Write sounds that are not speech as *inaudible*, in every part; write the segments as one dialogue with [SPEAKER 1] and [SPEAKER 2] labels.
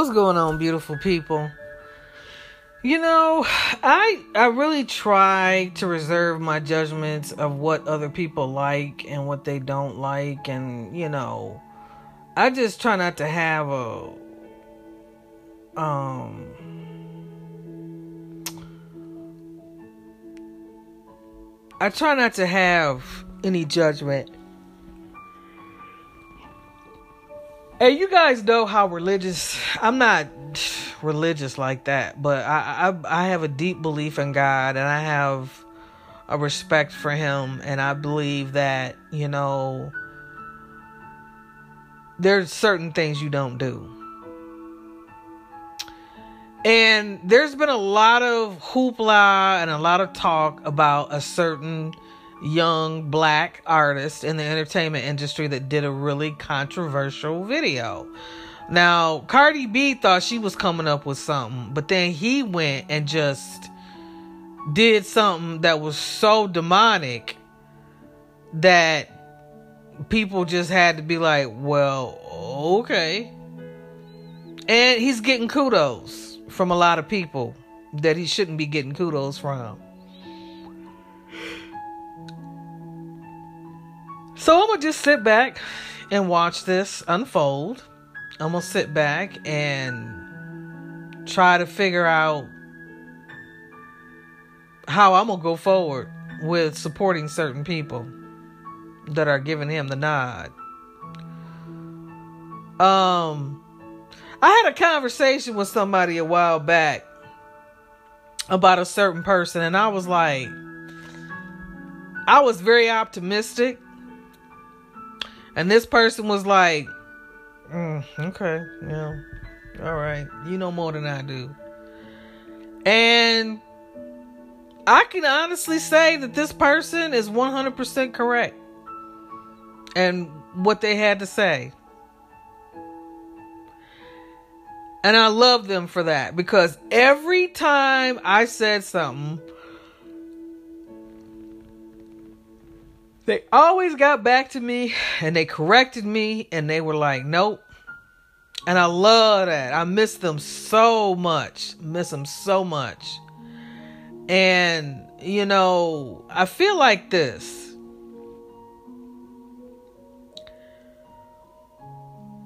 [SPEAKER 1] What's going on, beautiful people? You know, I I really try to reserve my judgments of what other people like and what they don't like and, you know, I just try not to have a um I try not to have any judgment Hey, you guys know how religious I'm not religious like that, but I, I I have a deep belief in God and I have a respect for him and I believe that, you know, there's certain things you don't do. And there's been a lot of hoopla and a lot of talk about a certain young black artist in the entertainment industry that did a really controversial video. Now, Cardi B thought she was coming up with something, but then he went and just did something that was so demonic that people just had to be like, well, okay. And he's getting kudos from a lot of people that he shouldn't be getting kudos from. So I'm gonna just sit back and watch this unfold. I'm gonna sit back and try to figure out how I'm gonna go forward with supporting certain people that are giving him the nod. Um, I had a conversation with somebody a while back about a certain person, and I was like, I was very optimistic and this person was like, mm, okay, yeah, all right, you know more than I do. And I can honestly say that this person is 100% correct. And what they had to say. And I love them for that because every time I said something They always got back to me and they corrected me and they were like, nope. And I love that. I miss them so much. Miss them so much. And, you know, I feel like this.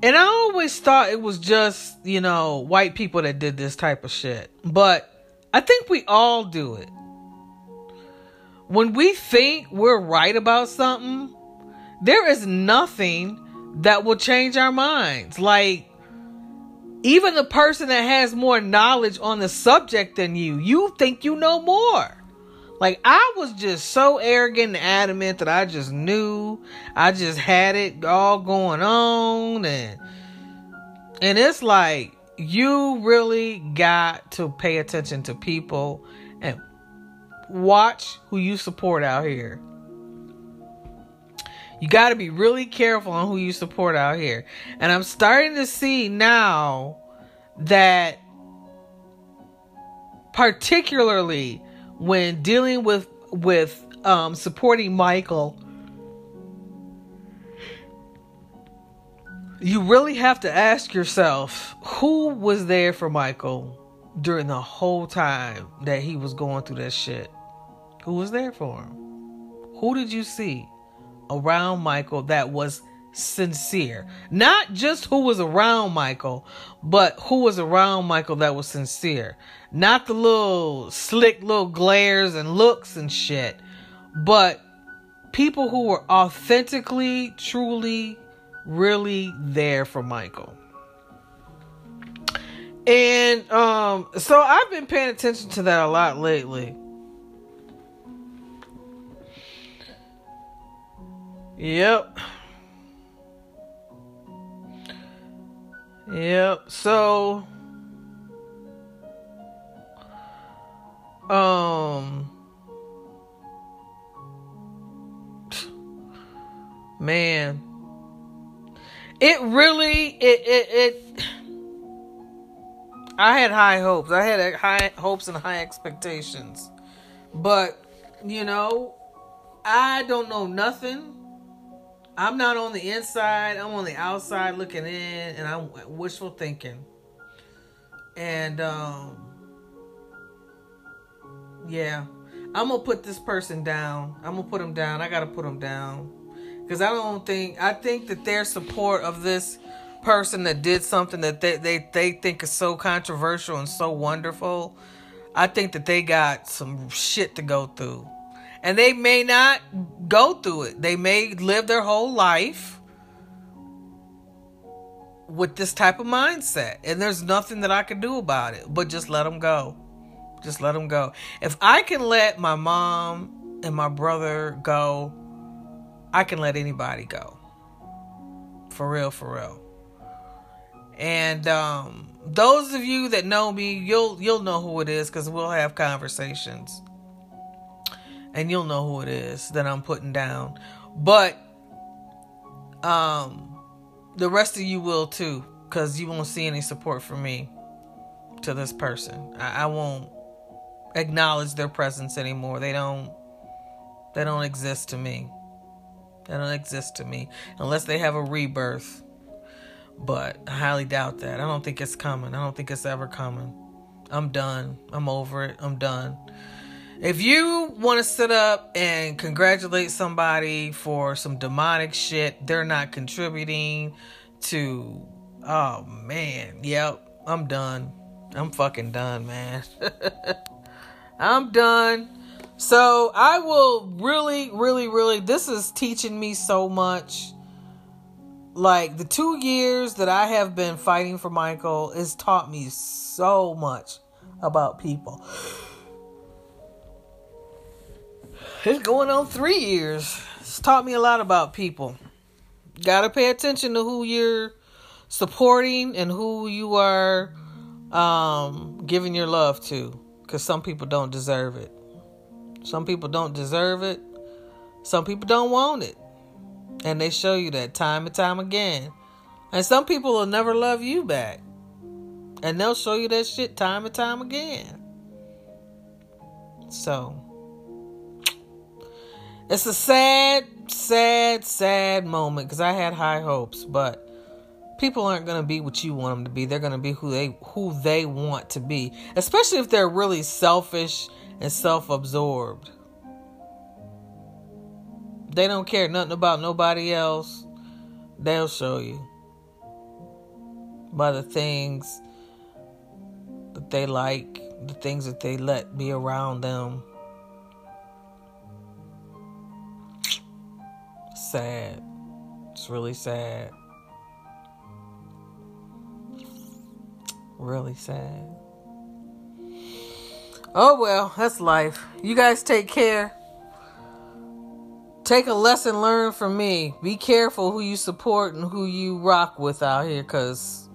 [SPEAKER 1] And I always thought it was just, you know, white people that did this type of shit. But I think we all do it when we think we're right about something, there is nothing that will change our minds. Like, even the person that has more knowledge on the subject than you, you think you know more. Like, I was just so arrogant and adamant that I just knew. I just had it all going on. And, and it's like, you really got to pay attention to people watch who you support out here. You got to be really careful on who you support out here. And I'm starting to see now that particularly when dealing with with um, supporting Michael you really have to ask yourself who was there for Michael during the whole time that he was going through that shit who was there for him. Who did you see around Michael that was sincere? Not just who was around Michael, but who was around Michael that was sincere. Not the little slick little glares and looks and shit, but people who were authentically, truly, really there for Michael. And um so I've been paying attention to that a lot lately. Yep. Yep. So um man it really it it, it I had high hopes. I had high hopes and high expectations. But, you know, I don't know nothing I'm not on the inside, I'm on the outside looking in, and I'm wishful thinking. And um yeah. I'm gonna put this person down. I'm gonna put him down. I gotta put him down. Cause I don't think I think that their support of this person that did something that they, they, they think is so controversial and so wonderful, I think that they got some shit to go through. And they may not go through it. They may live their whole life with this type of mindset. And there's nothing that I can do about it but just let them go. Just let them go. If I can let my mom and my brother go, I can let anybody go. For real, for real. And um, those of you that know me, you'll you'll know who it is because we'll have conversations, and you'll know who it is that I'm putting down. But um, the rest of you will too, because you won't see any support from me to this person. I, I won't acknowledge their presence anymore. They don't they don't exist to me. They don't exist to me unless they have a rebirth. But I highly doubt that. I don't think it's coming. I don't think it's ever coming. I'm done. I'm over it. I'm done. If you want to sit up and congratulate somebody for some demonic shit, they're not contributing to. Oh, man. Yep. I'm done. I'm fucking done, man. *laughs* I'm done. So I will really, really, really. This is teaching me so much like the two years that I have been fighting for Michael has taught me so much about people. It's going on three years. It's taught me a lot about people. Gotta pay attention to who you're supporting and who you are um, giving your love to. Because some people don't deserve it. Some people don't deserve it. Some people don't want it. And they show you that time and time again. And some people will never love you back. And they'll show you that shit time and time again. So, it's a sad, sad, sad moment because I had high hopes, but people aren't going to be what you want them to be. They're going to be who they who they want to be, especially if they're really selfish and self-absorbed. They don't care nothing about nobody else. They'll show you by the things that they like, the things that they let be around them. Sad. It's really sad. Really sad. Oh well, that's life. You guys take care take a lesson learned from me. Be careful who you support and who you rock with out here because,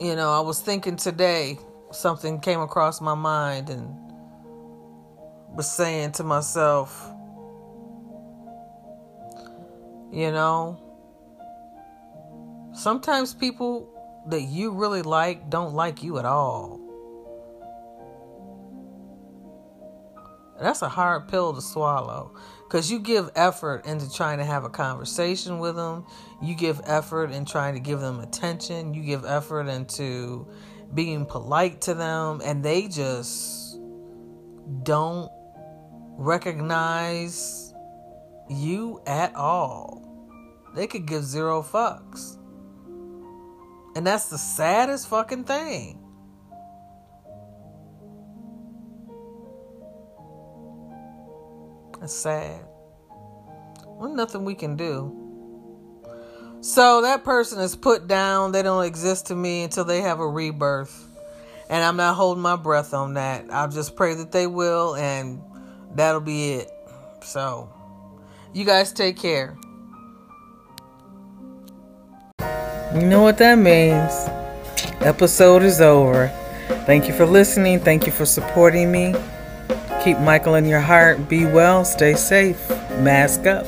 [SPEAKER 1] you know, I was thinking today, something came across my mind and was saying to myself, you know, sometimes people that you really like don't like you at all. That's a hard pill to swallow because you give effort into trying to have a conversation with them. You give effort in trying to give them attention. You give effort into being polite to them, and they just don't recognize you at all. They could give zero fucks. And that's the saddest fucking thing. It's sad. Well, nothing we can do. So that person is put down. They don't exist to me until they have a rebirth. And I'm not holding my breath on that. I'll just pray that they will, and that'll be it. So, you guys take care. You know what that means. Episode is over. Thank you for listening. Thank you for supporting me. Keep Michael in your heart. Be well. Stay safe. Mask up.